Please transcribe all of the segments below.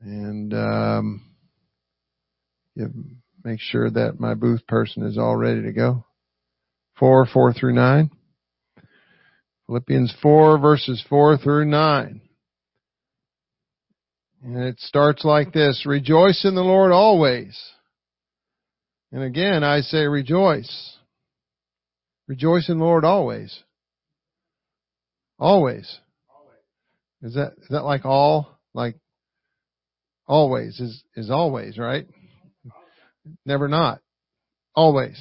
And um, make sure that my booth person is all ready to go. Four, four through nine. Philippians 4 verses 4 through 9. And it starts like this, rejoice in the Lord always. And again, I say rejoice. Rejoice in the Lord always. Always. Is that, is that like all? Like always is, is always, right? Never not. Always.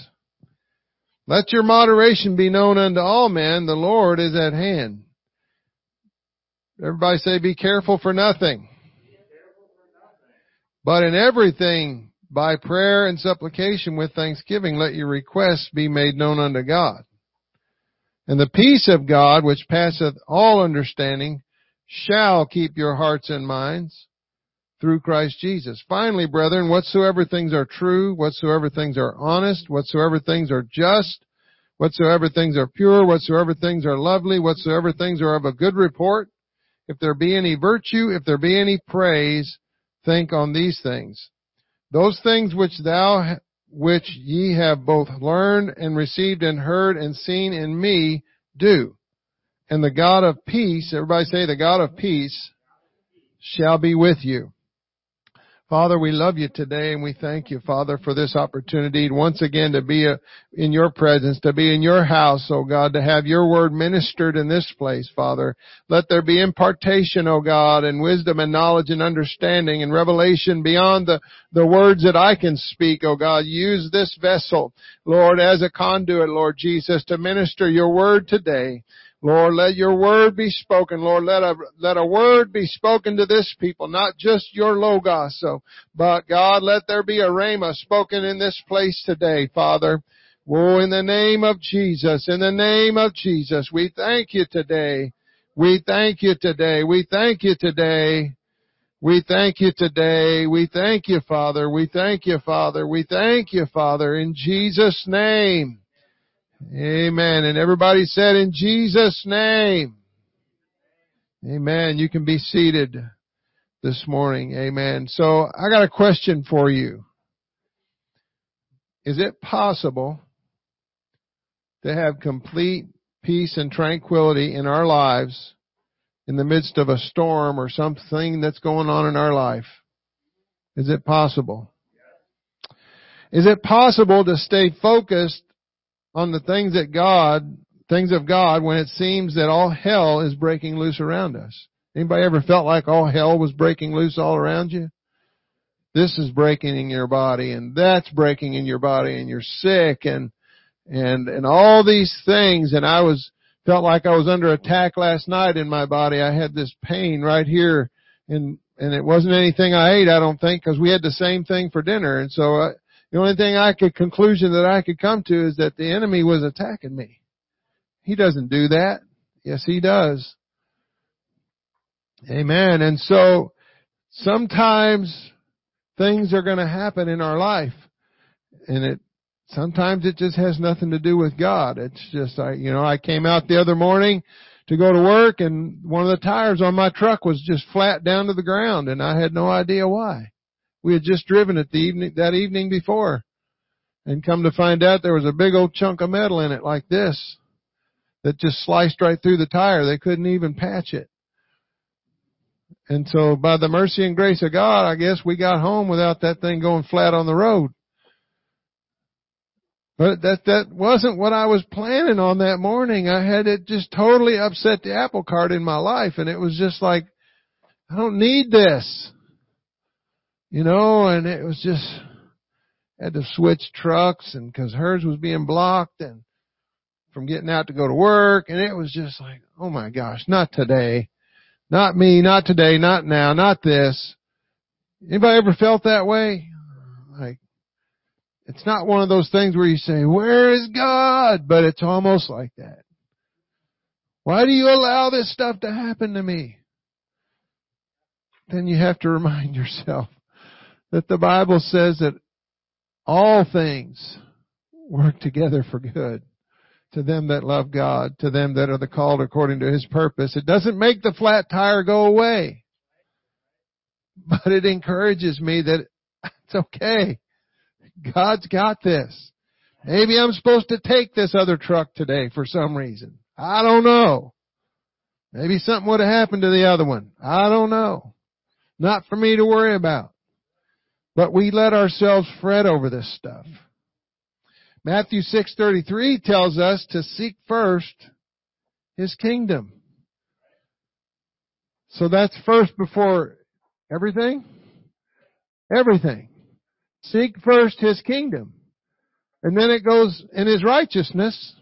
Let your moderation be known unto all men. The Lord is at hand. Everybody say, be careful for nothing. But in everything, by prayer and supplication with thanksgiving, let your requests be made known unto God. And the peace of God, which passeth all understanding, shall keep your hearts and minds through Christ Jesus. Finally, brethren, whatsoever things are true, whatsoever things are honest, whatsoever things are just, whatsoever things are pure, whatsoever things are lovely, whatsoever things are of a good report, if there be any virtue, if there be any praise, think on these things. Those things which thou, which ye have both learned and received and heard and seen in me, do. And the God of peace, everybody say the God of peace, shall be with you. Father, we love you today and we thank you, Father, for this opportunity once again to be a, in your presence, to be in your house, oh God, to have your word ministered in this place, Father. Let there be impartation, oh God, and wisdom and knowledge and understanding and revelation beyond the, the words that I can speak, oh God. Use this vessel, Lord, as a conduit, Lord Jesus, to minister your word today. Lord, let your word be spoken. Lord, let a, let a word be spoken to this people, not just your logos, so, but God, let there be a rhema spoken in this place today, Father. Oh, in the name of Jesus, in the name of Jesus, we thank you today. We thank you today. We thank you today. We thank you today. We thank you, Father. We thank you, Father. We thank you, Father, in Jesus' name. Amen. And everybody said in Jesus' name. Amen. You can be seated this morning. Amen. So I got a question for you. Is it possible to have complete peace and tranquility in our lives in the midst of a storm or something that's going on in our life? Is it possible? Is it possible to stay focused on the things that God, things of God when it seems that all hell is breaking loose around us. Anybody ever felt like all hell was breaking loose all around you? This is breaking in your body and that's breaking in your body and you're sick and, and, and all these things and I was, felt like I was under attack last night in my body. I had this pain right here and, and it wasn't anything I ate, I don't think, because we had the same thing for dinner. And so I, the only thing I could, conclusion that I could come to is that the enemy was attacking me. He doesn't do that. Yes, he does. Amen. And so, sometimes things are going to happen in our life. And it, sometimes it just has nothing to do with God. It's just, I, you know, I came out the other morning to go to work and one of the tires on my truck was just flat down to the ground and I had no idea why. We had just driven it the evening, that evening before. And come to find out there was a big old chunk of metal in it like this that just sliced right through the tire. They couldn't even patch it. And so by the mercy and grace of God, I guess we got home without that thing going flat on the road. But that, that wasn't what I was planning on that morning. I had it just totally upset the apple cart in my life and it was just like, I don't need this you know, and it was just had to switch trucks and cause hers was being blocked and from getting out to go to work and it was just like, oh my gosh, not today. Not me, not today, not now, not this. Anybody ever felt that way? Like, it's not one of those things where you say, where is God? But it's almost like that. Why do you allow this stuff to happen to me? Then you have to remind yourself, that the Bible says that all things work together for good to them that love God, to them that are the called according to His purpose. It doesn't make the flat tire go away. but it encourages me that it's okay. God's got this. Maybe I'm supposed to take this other truck today for some reason. I don't know. Maybe something would have happened to the other one. I don't know. Not for me to worry about. But we let ourselves fret over this stuff. Matthew 6:33 tells us to seek first his kingdom. So that's first before everything? Everything. Seek first his kingdom. And then it goes in his righteousness.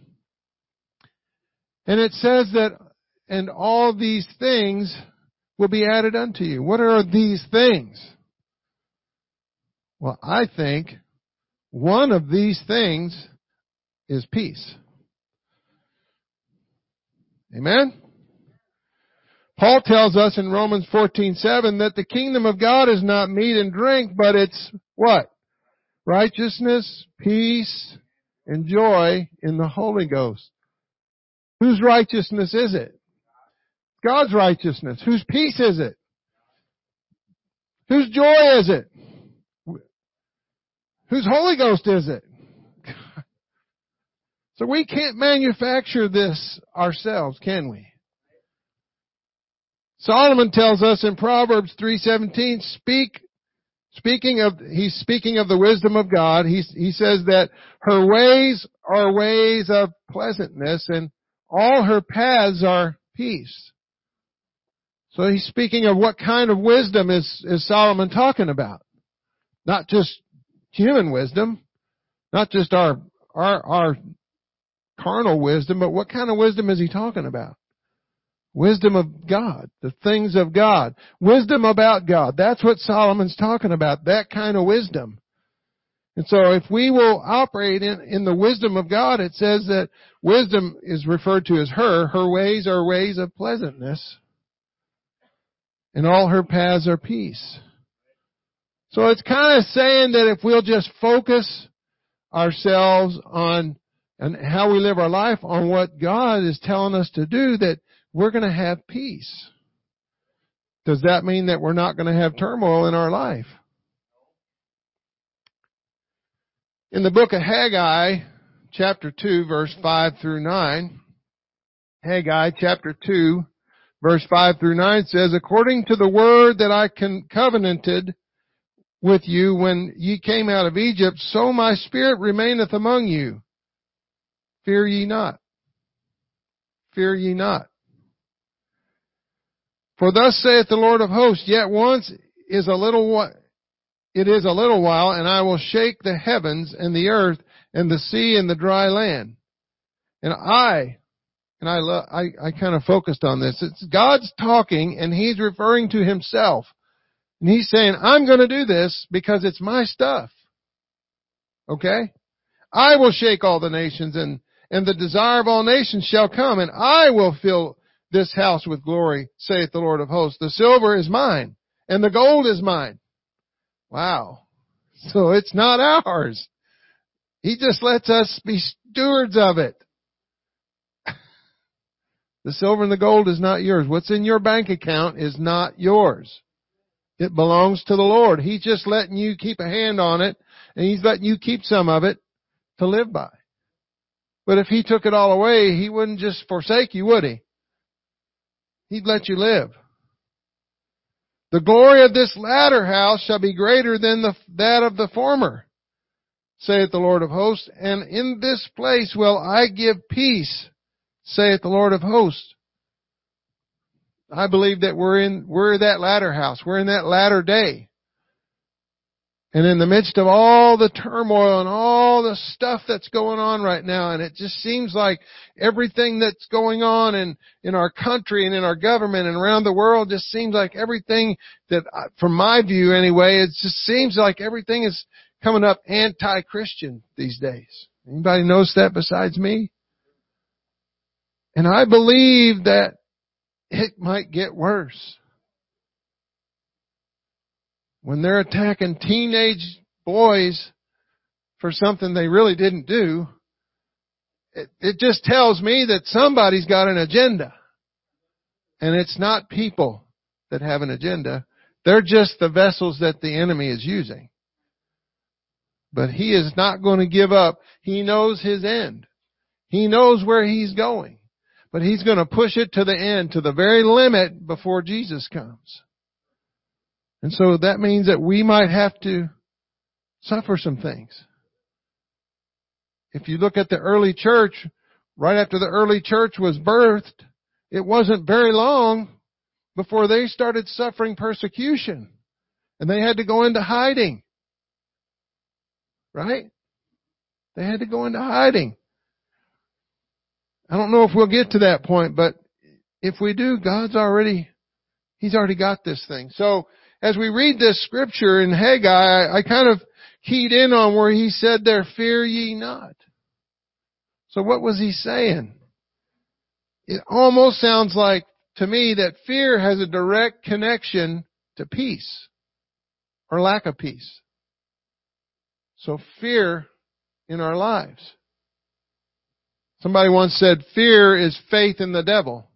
And it says that, and all these things will be added unto you. What are these things? Well, I think one of these things is peace. Amen? Paul tells us in Romans 14:7 that the kingdom of God is not meat and drink, but it's what? Righteousness, peace, and joy in the Holy Ghost. Whose righteousness is it? God's righteousness. Whose peace is it? Whose joy is it? Whose Holy Ghost is it? so we can't manufacture this ourselves, can we? Solomon tells us in Proverbs 3:17, speak speaking of he's speaking of the wisdom of God. He he says that her ways are ways of pleasantness and all her paths are peace. So he's speaking of what kind of wisdom is, is Solomon talking about? Not just human wisdom, not just our, our, our carnal wisdom, but what kind of wisdom is he talking about? Wisdom of God, the things of God, wisdom about God. That's what Solomon's talking about, that kind of wisdom. And so if we will operate in, in the wisdom of God, it says that wisdom is referred to as her. Her ways are ways of pleasantness. And all her paths are peace. So it's kind of saying that if we'll just focus ourselves on and how we live our life on what God is telling us to do, that we're going to have peace. Does that mean that we're not going to have turmoil in our life? In the book of Haggai, chapter 2, verse 5 through 9, Haggai chapter 2, verse 5 through 9 says, According to the word that I covenanted with you when ye came out of Egypt, so my spirit remaineth among you. Fear ye not. Fear ye not. For thus saith the Lord of hosts, yet once is a little it is a little while, and I will shake the heavens and the earth and the sea and the dry land. And I, and I, lo- I, I kind of focused on this. It's God's talking, and He's referring to Himself, and He's saying, "I'm going to do this because it's my stuff." Okay, I will shake all the nations, and and the desire of all nations shall come, and I will fill this house with glory, saith the Lord of hosts. The silver is mine, and the gold is mine Wow. So it's not ours. He just lets us be stewards of it. The silver and the gold is not yours. What's in your bank account is not yours. It belongs to the Lord. He's just letting you keep a hand on it and He's letting you keep some of it to live by. But if He took it all away, He wouldn't just forsake you, would He? He'd let you live. The glory of this latter house shall be greater than the, that of the former, saith the Lord of hosts. And in this place will I give peace, saith the Lord of hosts. I believe that we're in, we're that latter house. We're in that latter day. And in the midst of all the turmoil and all the stuff that's going on right now, and it just seems like everything that's going on in, in our country and in our government and around the world just seems like everything that, uh, from my view anyway, it just seems like everything is coming up anti-Christian these days. Anybody knows that besides me? And I believe that it might get worse when they're attacking teenage boys for something they really didn't do, it, it just tells me that somebody's got an agenda. And it's not people that have an agenda. They're just the vessels that the enemy is using. But he is not going to give up. He knows his end. He knows where he's going. But he's going to push it to the end, to the very limit before Jesus comes. And so that means that we might have to suffer some things. If you look at the early church, right after the early church was birthed, it wasn't very long before they started suffering persecution. And they had to go into hiding. Right? They had to go into hiding. I don't know if we'll get to that point, but if we do, God's already, He's already got this thing. So, as we read this scripture in Haggai, I, I kind of keyed in on where he said there, fear ye not. So what was he saying? It almost sounds like to me that fear has a direct connection to peace or lack of peace. So fear in our lives. Somebody once said fear is faith in the devil.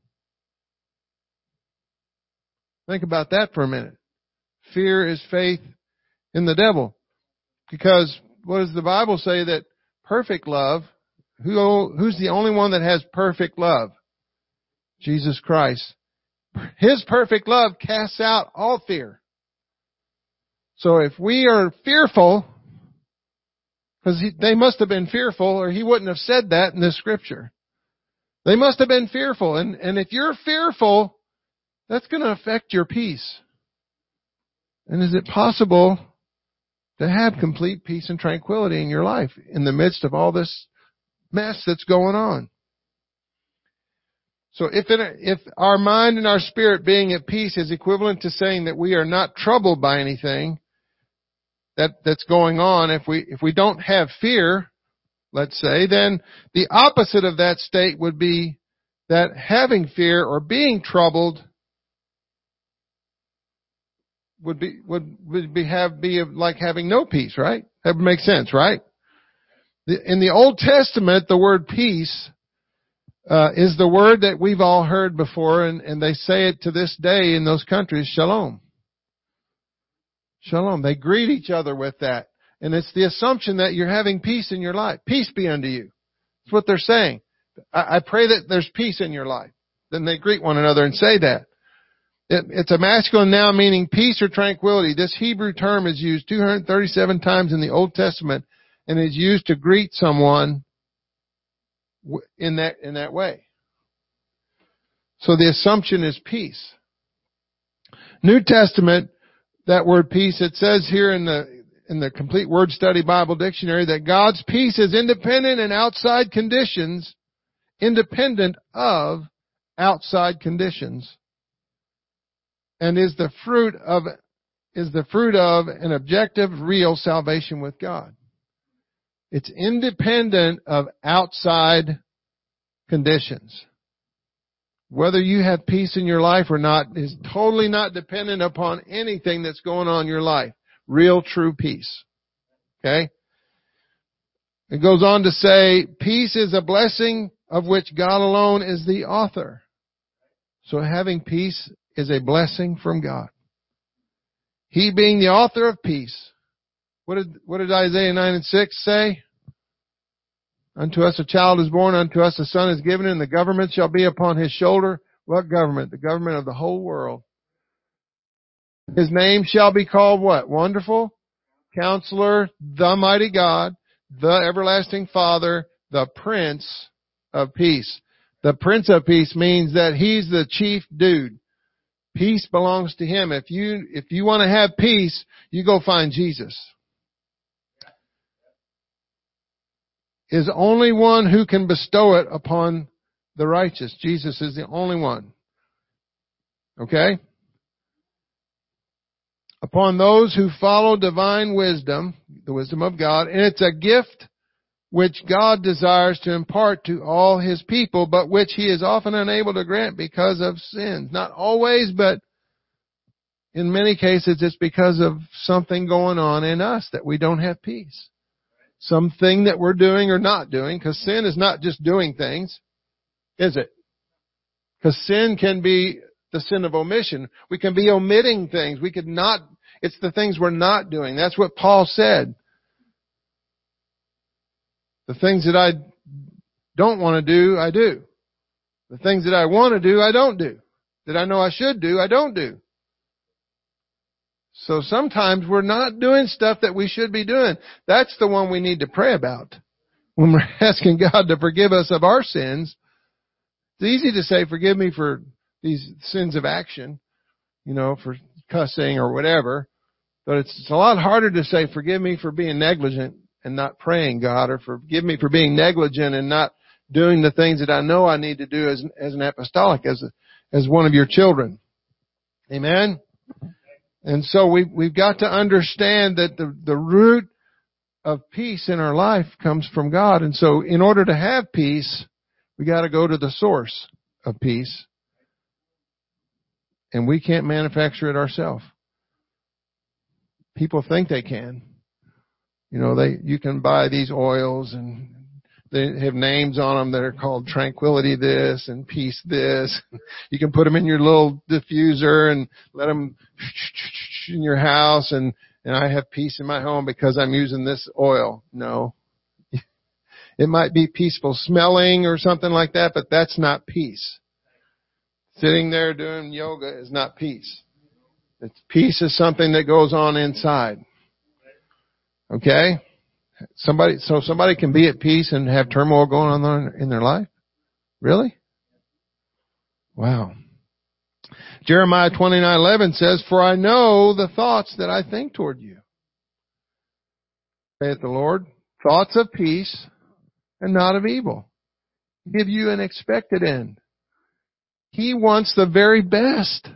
Think about that for a minute. Fear is faith in the devil. Because what does the Bible say that perfect love, who, who's the only one that has perfect love? Jesus Christ. His perfect love casts out all fear. So if we are fearful, because they must have been fearful or he wouldn't have said that in this scripture. They must have been fearful. And, and if you're fearful, that's going to affect your peace. And is it possible to have complete peace and tranquility in your life in the midst of all this mess that's going on? So if, if our mind and our spirit being at peace is equivalent to saying that we are not troubled by anything that, that's going on, if we, if we don't have fear, let's say, then the opposite of that state would be that having fear or being troubled would be would would be have be like having no peace, right? That would make sense, right? In the Old Testament, the word peace uh, is the word that we've all heard before, and, and they say it to this day in those countries, shalom. Shalom. They greet each other with that. And it's the assumption that you're having peace in your life. Peace be unto you. That's what they're saying. I, I pray that there's peace in your life. Then they greet one another and say that. It, it's a masculine noun meaning peace or tranquility. This Hebrew term is used 237 times in the Old Testament and is used to greet someone in that, in that way. So the assumption is peace. New Testament, that word peace, it says here in the, in the complete word study Bible dictionary that God's peace is independent and outside conditions, independent of outside conditions and is the fruit of is the fruit of an objective real salvation with God. It's independent of outside conditions. Whether you have peace in your life or not is totally not dependent upon anything that's going on in your life. Real true peace. Okay? It goes on to say, peace is a blessing of which God alone is the author. So having peace is a blessing from God. He being the author of peace. What did, what did Isaiah 9 and 6 say? Unto us a child is born, unto us a son is given, and the government shall be upon his shoulder. What government? The government of the whole world. His name shall be called what? Wonderful? Counselor, the mighty God, the everlasting Father, the Prince of Peace. The Prince of Peace means that he's the chief dude. Peace belongs to Him. If you, if you want to have peace, you go find Jesus. Is only one who can bestow it upon the righteous. Jesus is the only one. Okay? Upon those who follow divine wisdom, the wisdom of God, and it's a gift which God desires to impart to all His people, but which He is often unable to grant because of sins. Not always, but in many cases it's because of something going on in us that we don't have peace. Something that we're doing or not doing, because sin is not just doing things, is it? Because sin can be the sin of omission. We can be omitting things. We could not, it's the things we're not doing. That's what Paul said. The things that I don't want to do, I do. The things that I want to do, I don't do. That I know I should do, I don't do. So sometimes we're not doing stuff that we should be doing. That's the one we need to pray about. When we're asking God to forgive us of our sins, it's easy to say, forgive me for these sins of action, you know, for cussing or whatever. But it's, it's a lot harder to say, forgive me for being negligent and not praying, God, or forgive me for being negligent and not doing the things that I know I need to do as, as an apostolic, as a, as one of your children. Amen? And so we, we've got to understand that the, the root of peace in our life comes from God. And so in order to have peace, we gotta go to the source of peace. And we can't manufacture it ourselves. People think they can. You know, they, you can buy these oils and they have names on them that are called tranquility this and peace this. You can put them in your little diffuser and let them in your house and, and I have peace in my home because I'm using this oil. No. It might be peaceful smelling or something like that, but that's not peace. Sitting there doing yoga is not peace. It's, peace is something that goes on inside. Okay? Somebody, so somebody can be at peace and have turmoil going on in their life? Really? Wow. Jeremiah 29:11 says, "For I know the thoughts that I think toward you." Saith the Lord, thoughts of peace and not of evil. Give you an expected end. He wants the very best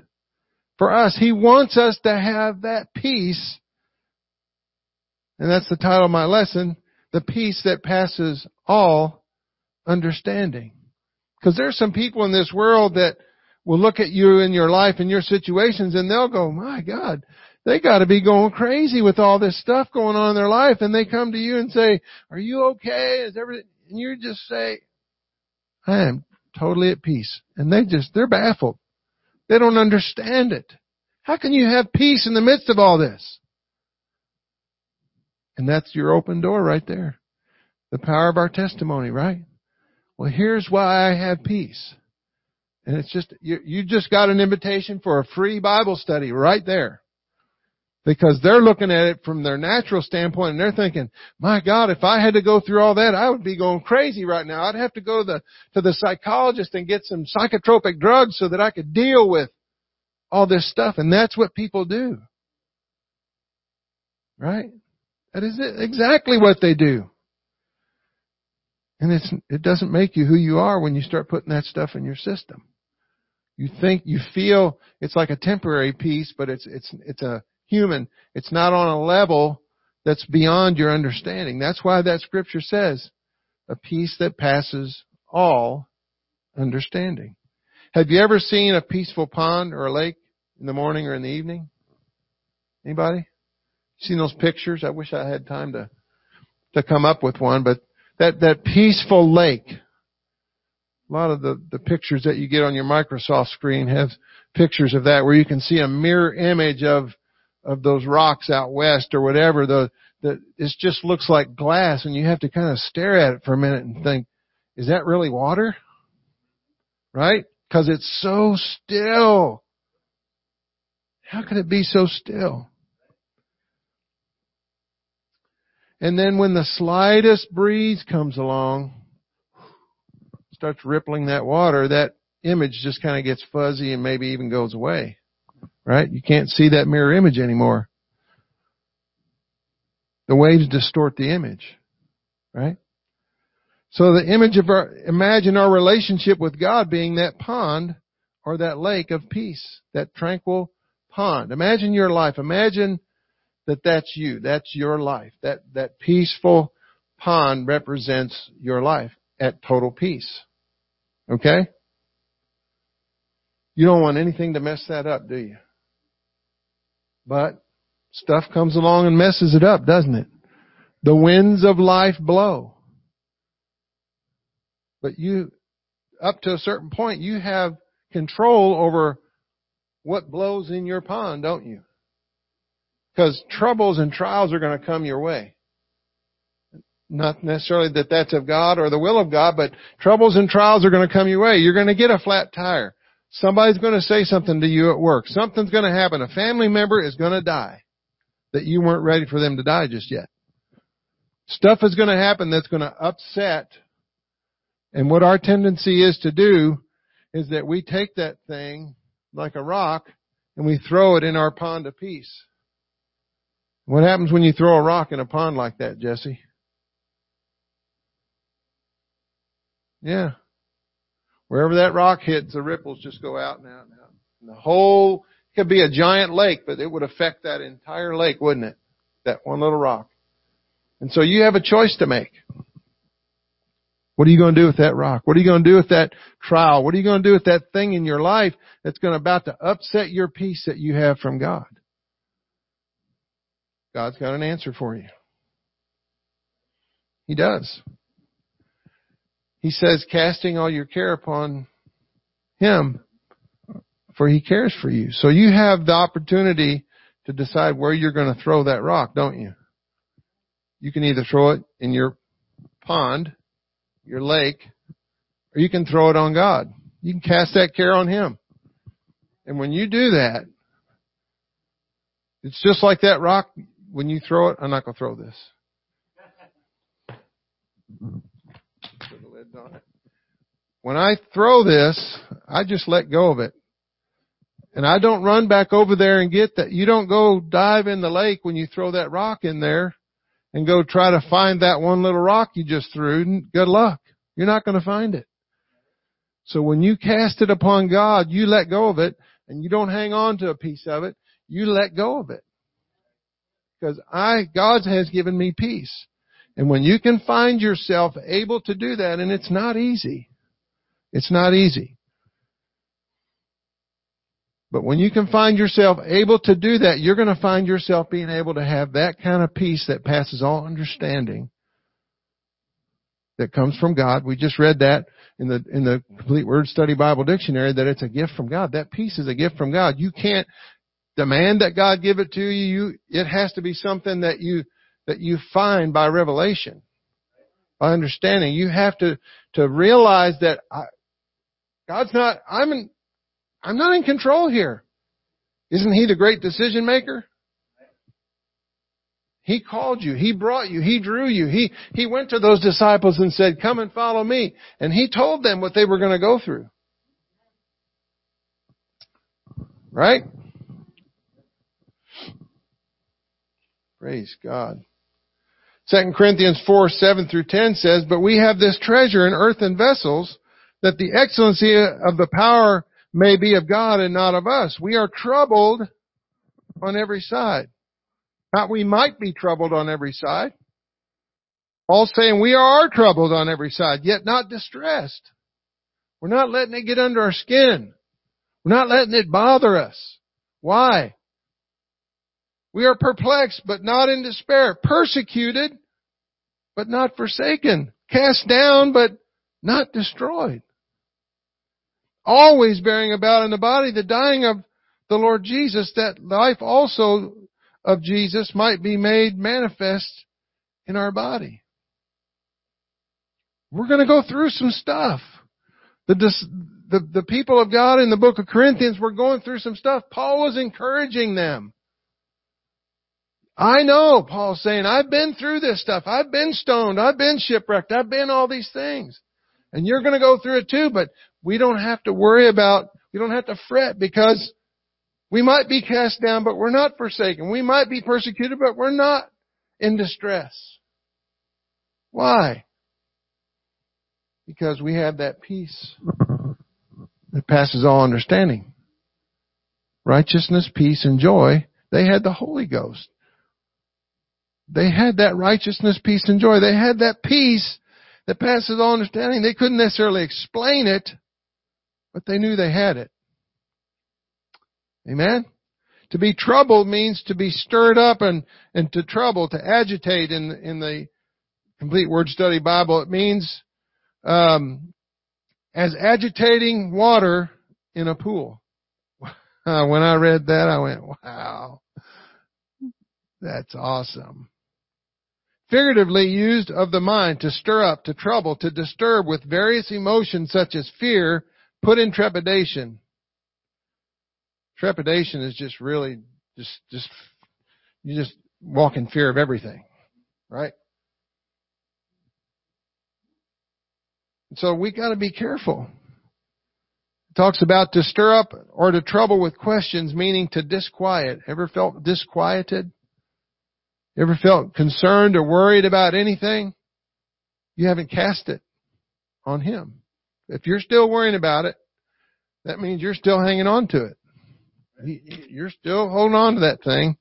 for us. He wants us to have that peace and that's the title of my lesson, the peace that passes all understanding. Because there's some people in this world that will look at you in your life and your situations and they'll go, my God, they gotta be going crazy with all this stuff going on in their life and they come to you and say, are you okay? Is everything, and you just say, I am totally at peace. And they just, they're baffled. They don't understand it. How can you have peace in the midst of all this? And that's your open door right there. The power of our testimony, right? Well, here's why I have peace. And it's just, you, you just got an invitation for a free Bible study right there. Because they're looking at it from their natural standpoint and they're thinking, my God, if I had to go through all that, I would be going crazy right now. I'd have to go the, to the psychologist and get some psychotropic drugs so that I could deal with all this stuff. And that's what people do. Right? That is exactly what they do. And it's, it doesn't make you who you are when you start putting that stuff in your system. You think, you feel it's like a temporary peace, but it's, it's, it's a human. It's not on a level that's beyond your understanding. That's why that scripture says, a peace that passes all understanding. Have you ever seen a peaceful pond or a lake in the morning or in the evening? Anybody? Seen those pictures? I wish I had time to, to come up with one, but that, that peaceful lake. A lot of the, the pictures that you get on your Microsoft screen have pictures of that where you can see a mirror image of, of those rocks out west or whatever. The, the, it just looks like glass and you have to kind of stare at it for a minute and think, is that really water? Right? Cause it's so still. How can it be so still? And then when the slightest breeze comes along, starts rippling that water, that image just kind of gets fuzzy and maybe even goes away. Right? You can't see that mirror image anymore. The waves distort the image. Right? So the image of our, imagine our relationship with God being that pond or that lake of peace, that tranquil pond. Imagine your life. Imagine that that's you. That's your life. That, that peaceful pond represents your life at total peace. Okay? You don't want anything to mess that up, do you? But stuff comes along and messes it up, doesn't it? The winds of life blow. But you, up to a certain point, you have control over what blows in your pond, don't you? Because troubles and trials are going to come your way. Not necessarily that that's of God or the will of God, but troubles and trials are going to come your way. You're going to get a flat tire. Somebody's going to say something to you at work. Something's going to happen. A family member is going to die that you weren't ready for them to die just yet. Stuff is going to happen that's going to upset. And what our tendency is to do is that we take that thing like a rock and we throw it in our pond of peace. What happens when you throw a rock in a pond like that, Jesse? Yeah. Wherever that rock hits, the ripples just go out and out and out. And the whole, it could be a giant lake, but it would affect that entire lake, wouldn't it? That one little rock. And so you have a choice to make. What are you going to do with that rock? What are you going to do with that trial? What are you going to do with that thing in your life that's going to about to upset your peace that you have from God? God's got an answer for you. He does. He says, casting all your care upon Him, for He cares for you. So you have the opportunity to decide where you're going to throw that rock, don't you? You can either throw it in your pond, your lake, or you can throw it on God. You can cast that care on Him. And when you do that, it's just like that rock when you throw it. I'm not going to throw this. When I throw this, I just let go of it. And I don't run back over there and get that. You don't go dive in the lake when you throw that rock in there and go try to find that one little rock you just threw. Good luck. You're not going to find it. So when you cast it upon God, you let go of it and you don't hang on to a piece of it. You let go of it. Because I, God has given me peace. And when you can find yourself able to do that, and it's not easy. It's not easy. But when you can find yourself able to do that, you're going to find yourself being able to have that kind of peace that passes all understanding that comes from God. We just read that in the in the complete word study Bible dictionary that it's a gift from God. That peace is a gift from God. You can't demand that God give it to you. you it has to be something that you that you find by revelation, by understanding. You have to, to realize that I, God's not, I'm in, I'm not in control here. Isn't He the great decision maker? He called you. He brought you. He drew you. He, he went to those disciples and said, come and follow me. And He told them what they were going to go through. Right? Praise God. 2 Corinthians 4, 7 through 10 says, But we have this treasure in earthen vessels, that the excellency of the power may be of God and not of us. We are troubled on every side. Not we might be troubled on every side. Paul's saying we are troubled on every side, yet not distressed. We're not letting it get under our skin. We're not letting it bother us. Why? We are perplexed, but not in despair. Persecuted, but not forsaken. Cast down, but not destroyed. Always bearing about in the body the dying of the Lord Jesus, that life also of Jesus might be made manifest in our body. We're going to go through some stuff. The, the, the people of God in the book of Corinthians were going through some stuff. Paul was encouraging them. I know, Paul's saying, I've been through this stuff. I've been stoned. I've been shipwrecked. I've been all these things. And you're going to go through it too, but we don't have to worry about, we don't have to fret because we might be cast down, but we're not forsaken. We might be persecuted, but we're not in distress. Why? Because we have that peace that passes all understanding. Righteousness, peace, and joy. They had the Holy Ghost. They had that righteousness, peace, and joy. They had that peace that passes all understanding. They couldn't necessarily explain it, but they knew they had it. Amen? To be troubled means to be stirred up and, and to trouble, to agitate in, in the complete word study Bible. It means, um, as agitating water in a pool. When I read that, I went, wow, that's awesome. Figuratively used of the mind to stir up, to trouble, to disturb with various emotions such as fear, put in trepidation. Trepidation is just really, just, just, you just walk in fear of everything, right? So we gotta be careful talks about to stir up or to trouble with questions, meaning to disquiet. Ever felt disquieted? Ever felt concerned or worried about anything? You haven't cast it on Him. If you're still worrying about it, that means you're still hanging on to it. You're still holding on to that thing.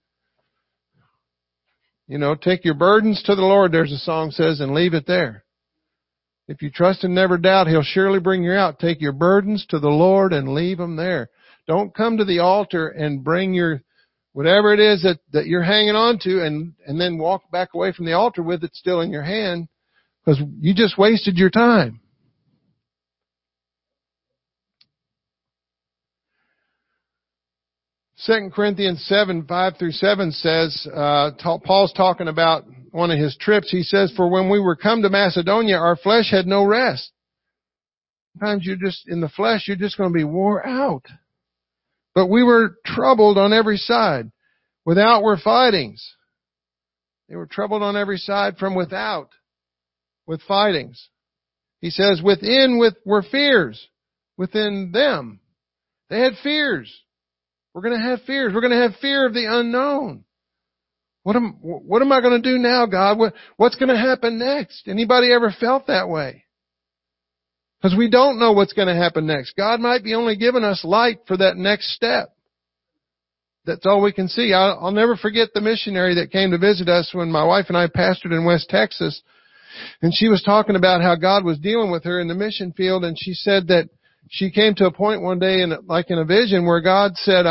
You know, take your burdens to the Lord, there's a song says, and leave it there. If you trust and never doubt, He'll surely bring you out. Take your burdens to the Lord and leave them there. Don't come to the altar and bring your, whatever it is that, that you're hanging on to and, and then walk back away from the altar with it still in your hand because you just wasted your time. Second Corinthians 7, 5 through 7 says, uh, Paul's talking about one of his trips, he says, for when we were come to Macedonia, our flesh had no rest. Sometimes you're just, in the flesh, you're just going to be wore out. But we were troubled on every side. Without were fightings. They were troubled on every side from without with fightings. He says, within with were fears within them. They had fears. We're going to have fears. We're going to have fear of the unknown. What am, what am I going to do now, God? What, what's going to happen next? Anybody ever felt that way? Because we don't know what's going to happen next. God might be only giving us light for that next step. That's all we can see. I'll, I'll never forget the missionary that came to visit us when my wife and I pastored in West Texas. And she was talking about how God was dealing with her in the mission field and she said that she came to a point one day in like in a vision where God said,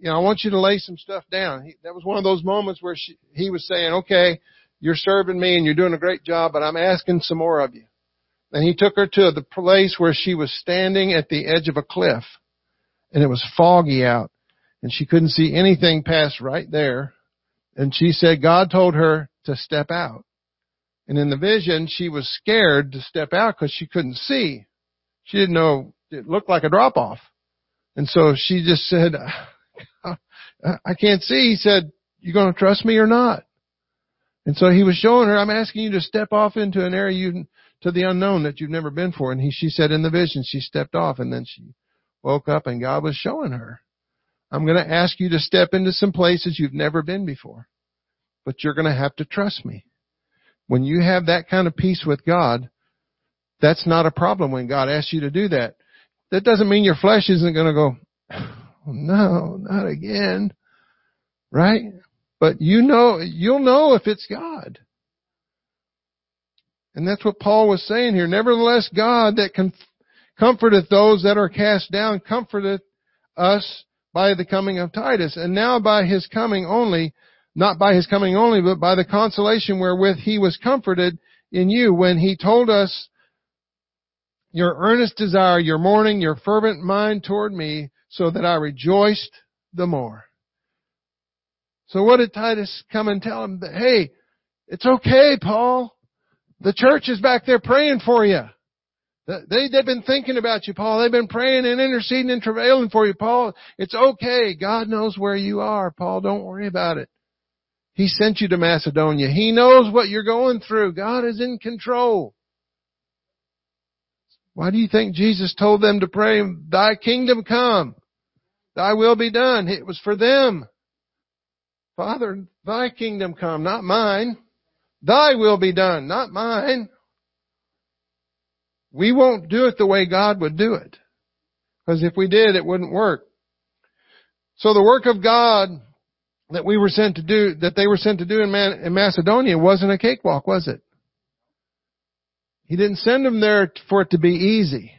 you know, I want you to lay some stuff down. He, that was one of those moments where she, he was saying, okay, you're serving me and you're doing a great job, but I'm asking some more of you. And he took her to the place where she was standing at the edge of a cliff and it was foggy out and she couldn't see anything past right there. And she said God told her to step out. And in the vision, she was scared to step out because she couldn't see. She didn't know, it looked like a drop off. And so she just said, I can't see. He said, you going to trust me or not? And so he was showing her, I'm asking you to step off into an area you, to the unknown that you've never been for. And he, she said in the vision, she stepped off and then she woke up and God was showing her, I'm going to ask you to step into some places you've never been before, but you're going to have to trust me. When you have that kind of peace with God, that's not a problem when God asks you to do that. That doesn't mean your flesh isn't going to go, oh, no, not again. Right? But you know, you'll know if it's God. And that's what Paul was saying here. Nevertheless, God that comforteth those that are cast down comforteth us by the coming of Titus. And now by his coming only, not by his coming only, but by the consolation wherewith he was comforted in you when he told us your earnest desire, your mourning, your fervent mind toward me, so that I rejoiced the more. So what did Titus come and tell him? Hey, it's okay, Paul. The church is back there praying for you. They, they've been thinking about you, Paul. They've been praying and interceding and travailing for you, Paul. It's okay. God knows where you are, Paul. Don't worry about it. He sent you to Macedonia. He knows what you're going through. God is in control. Why do you think Jesus told them to pray, Thy kingdom come? Thy will be done. It was for them. Father, thy kingdom come, not mine. Thy will be done, not mine. We won't do it the way God would do it. Because if we did, it wouldn't work. So the work of God that we were sent to do, that they were sent to do in, Man, in Macedonia wasn't a cakewalk, was it? He didn't send them there for it to be easy.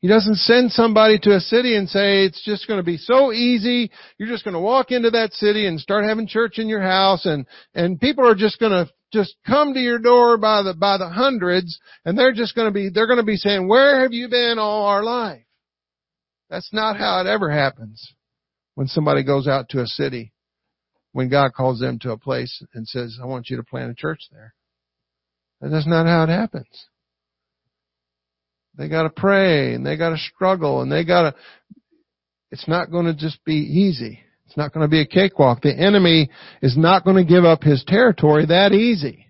He doesn't send somebody to a city and say it's just going to be so easy. You're just going to walk into that city and start having church in your house and, and people are just going to just come to your door by the, by the hundreds and they're just going to be, they're going to be saying, where have you been all our life? That's not how it ever happens. when somebody goes out to a city, when God calls them to a place and says, I want you to plant a church there. That's not how it happens. They gotta pray and they gotta struggle and they gotta, it's not gonna just be easy. It's not gonna be a cakewalk. The enemy is not gonna give up his territory that easy.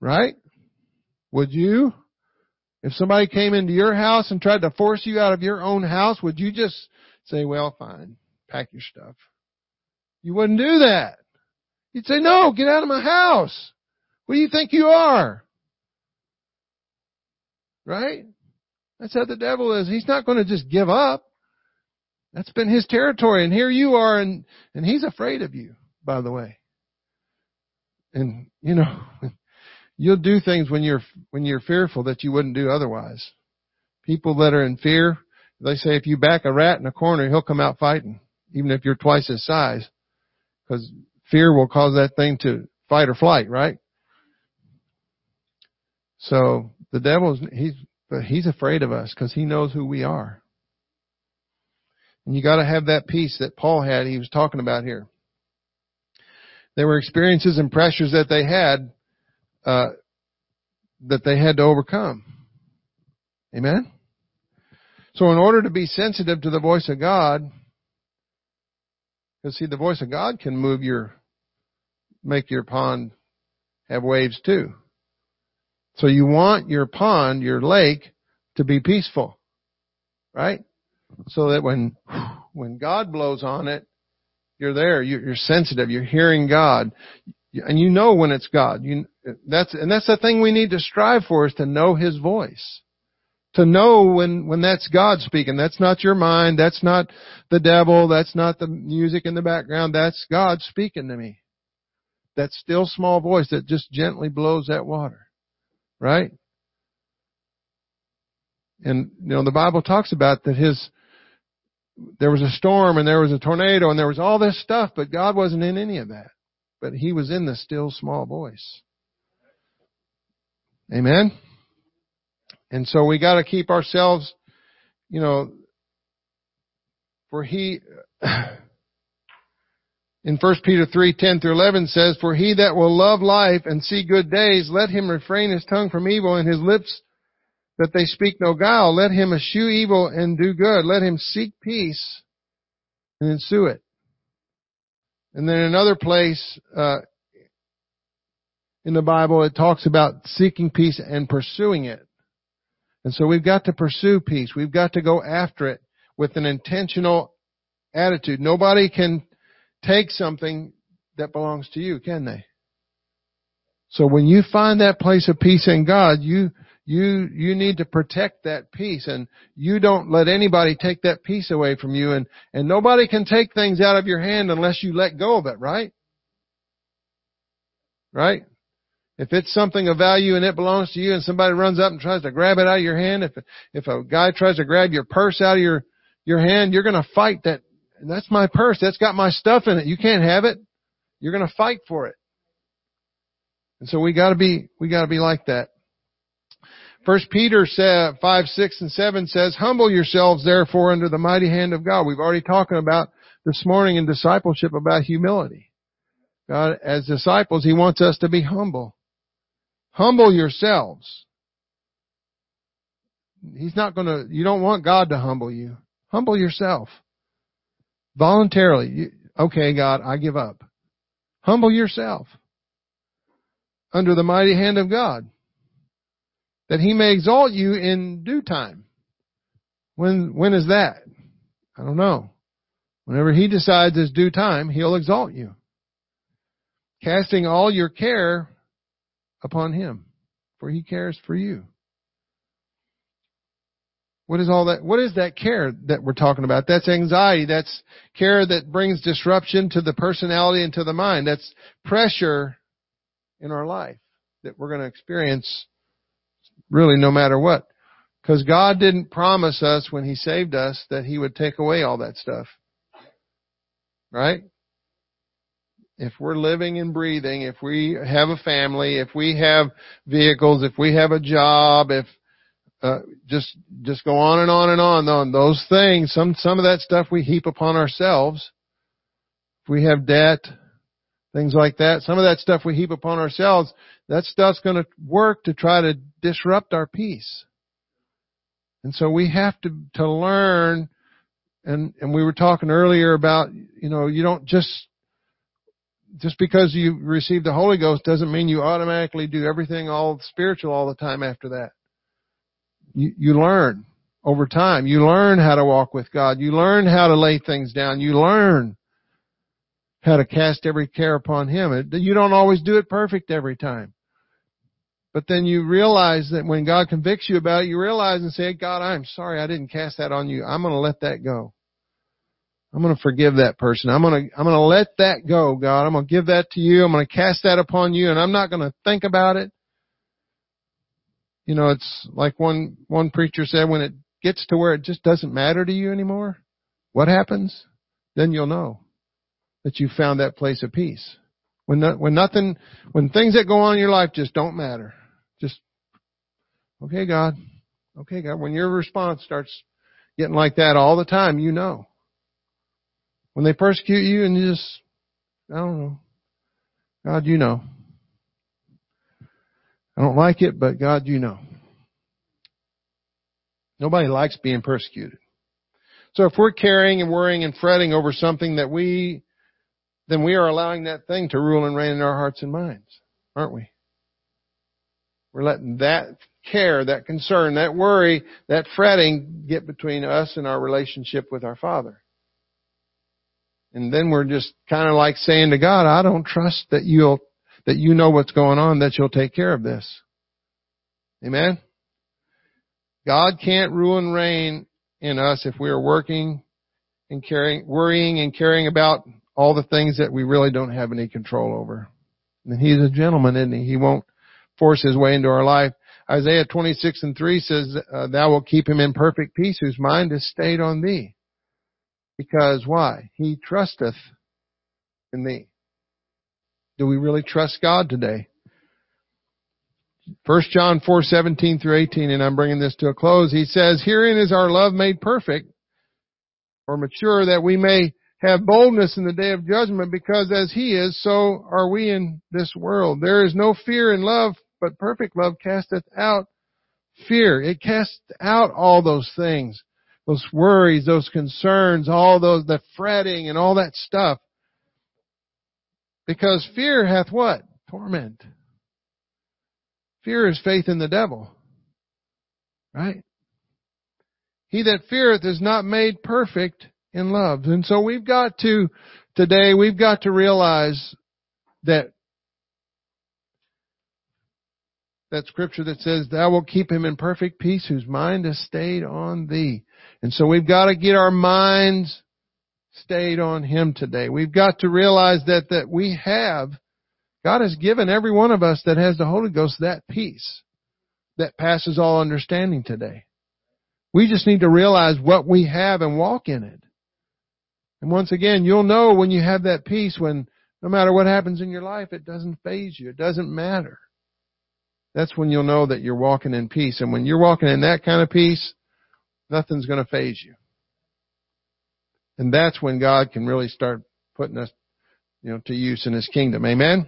Right? Would you? If somebody came into your house and tried to force you out of your own house, would you just say, well, fine, pack your stuff? You wouldn't do that. You'd say, no, get out of my house. What do you think you are? Right? That's how the devil is. He's not going to just give up. That's been his territory. And here you are and, and he's afraid of you, by the way. And, you know, you'll do things when you're, when you're fearful that you wouldn't do otherwise. People that are in fear, they say if you back a rat in a corner, he'll come out fighting, even if you're twice his size. Cause fear will cause that thing to fight or flight, right? So the devil's, he's, but he's afraid of us because he knows who we are. And you gotta have that peace that Paul had, he was talking about here. There were experiences and pressures that they had, uh, that they had to overcome. Amen? So in order to be sensitive to the voice of God, because see, the voice of God can move your, make your pond have waves too. So you want your pond, your lake, to be peaceful. Right? So that when, when God blows on it, you're there, you're sensitive, you're hearing God, and you know when it's God. You, that's, and that's the thing we need to strive for is to know His voice. To know when, when that's God speaking. That's not your mind, that's not the devil, that's not the music in the background, that's God speaking to me. That still small voice that just gently blows that water. Right? And, you know, the Bible talks about that his, there was a storm and there was a tornado and there was all this stuff, but God wasn't in any of that. But he was in the still small voice. Amen? And so we gotta keep ourselves, you know, for he, in 1 Peter 3, 10 through 11 says, For he that will love life and see good days, let him refrain his tongue from evil and his lips that they speak no guile. Let him eschew evil and do good. Let him seek peace and ensue it. And then another place, uh, in the Bible, it talks about seeking peace and pursuing it. And so we've got to pursue peace. We've got to go after it with an intentional attitude. Nobody can take something that belongs to you, can they? So when you find that place of peace in God, you, you, you need to protect that peace and you don't let anybody take that peace away from you and, and nobody can take things out of your hand unless you let go of it, right? Right? If it's something of value and it belongs to you and somebody runs up and tries to grab it out of your hand, if, if a guy tries to grab your purse out of your, your hand, you're gonna fight that that's my purse. That's got my stuff in it. You can't have it. You're going to fight for it. And so we got to be we got to be like that. First Peter said, 5, 6, and 7 says, Humble yourselves therefore under the mighty hand of God. We've already talked about this morning in discipleship about humility. God, as disciples, He wants us to be humble. Humble yourselves. He's not gonna, you don't want God to humble you. Humble yourself. Voluntarily. Okay, God, I give up. Humble yourself under the mighty hand of God that he may exalt you in due time. When, when is that? I don't know. Whenever he decides it's due time, he'll exalt you. Casting all your care upon him, for he cares for you. What is all that? What is that care that we're talking about? That's anxiety. That's care that brings disruption to the personality and to the mind. That's pressure in our life that we're going to experience really no matter what. Because God didn't promise us when He saved us that He would take away all that stuff. Right? If we're living and breathing, if we have a family, if we have vehicles, if we have a job, if uh, just just go on and on and on on those things. Some some of that stuff we heap upon ourselves. If we have debt, things like that, some of that stuff we heap upon ourselves. That stuff's going to work to try to disrupt our peace. And so we have to to learn. And and we were talking earlier about you know you don't just just because you receive the Holy Ghost doesn't mean you automatically do everything all spiritual all the time after that you, you learn over time. You learn how to walk with God. You learn how to lay things down. You learn how to cast every care upon Him. You don't always do it perfect every time. But then you realize that when God convicts you about it, you realize and say, God, I'm sorry I didn't cast that on you. I'm going to let that go. I'm going to forgive that person. I'm going to, I'm going to let that go, God. I'm going to give that to you. I'm going to cast that upon you and I'm not going to think about it. You know, it's like one, one preacher said, when it gets to where it just doesn't matter to you anymore, what happens? Then you'll know that you found that place of peace. When, no, when nothing, when things that go on in your life just don't matter. Just, okay, God. Okay, God. When your response starts getting like that all the time, you know. When they persecute you and you just, I don't know. God, you know. I don't like it, but God, you know. Nobody likes being persecuted. So if we're carrying and worrying and fretting over something that we, then we are allowing that thing to rule and reign in our hearts and minds, aren't we? We're letting that care, that concern, that worry, that fretting get between us and our relationship with our Father. And then we're just kind of like saying to God, I don't trust that you'll that you know what's going on, that you'll take care of this. Amen? God can't rule and reign in us if we are working and caring, worrying and caring about all the things that we really don't have any control over. And he's a gentleman, isn't he? He won't force his way into our life. Isaiah 26 and 3 says, uh, thou will keep him in perfect peace whose mind is stayed on thee. Because why? He trusteth in thee. Do we really trust God today? 1 John 4:17 through 18 and I'm bringing this to a close. He says, "Herein is our love made perfect or mature that we may have boldness in the day of judgment because as he is so are we in this world. There is no fear in love, but perfect love casteth out fear. It casts out all those things, those worries, those concerns, all those the fretting and all that stuff. Because fear hath what? Torment. Fear is faith in the devil. Right? He that feareth is not made perfect in love. And so we've got to, today, we've got to realize that that scripture that says, Thou wilt keep him in perfect peace whose mind is stayed on thee. And so we've got to get our minds stayed on Him today. We've got to realize that, that we have, God has given every one of us that has the Holy Ghost that peace that passes all understanding today. We just need to realize what we have and walk in it. And once again, you'll know when you have that peace when no matter what happens in your life, it doesn't faze you. It doesn't matter. That's when you'll know that you're walking in peace. And when you're walking in that kind of peace, nothing's going to faze you. And that's when God can really start putting us, you know, to use in His kingdom. Amen?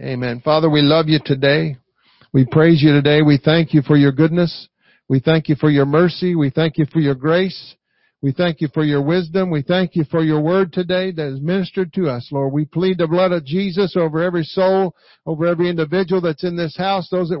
Amen. Father, we love you today. We praise you today. We thank you for your goodness. We thank you for your mercy. We thank you for your grace. We thank you for your wisdom. We thank you for your word today that is ministered to us, Lord. We plead the blood of Jesus over every soul, over every individual that's in this house, those that were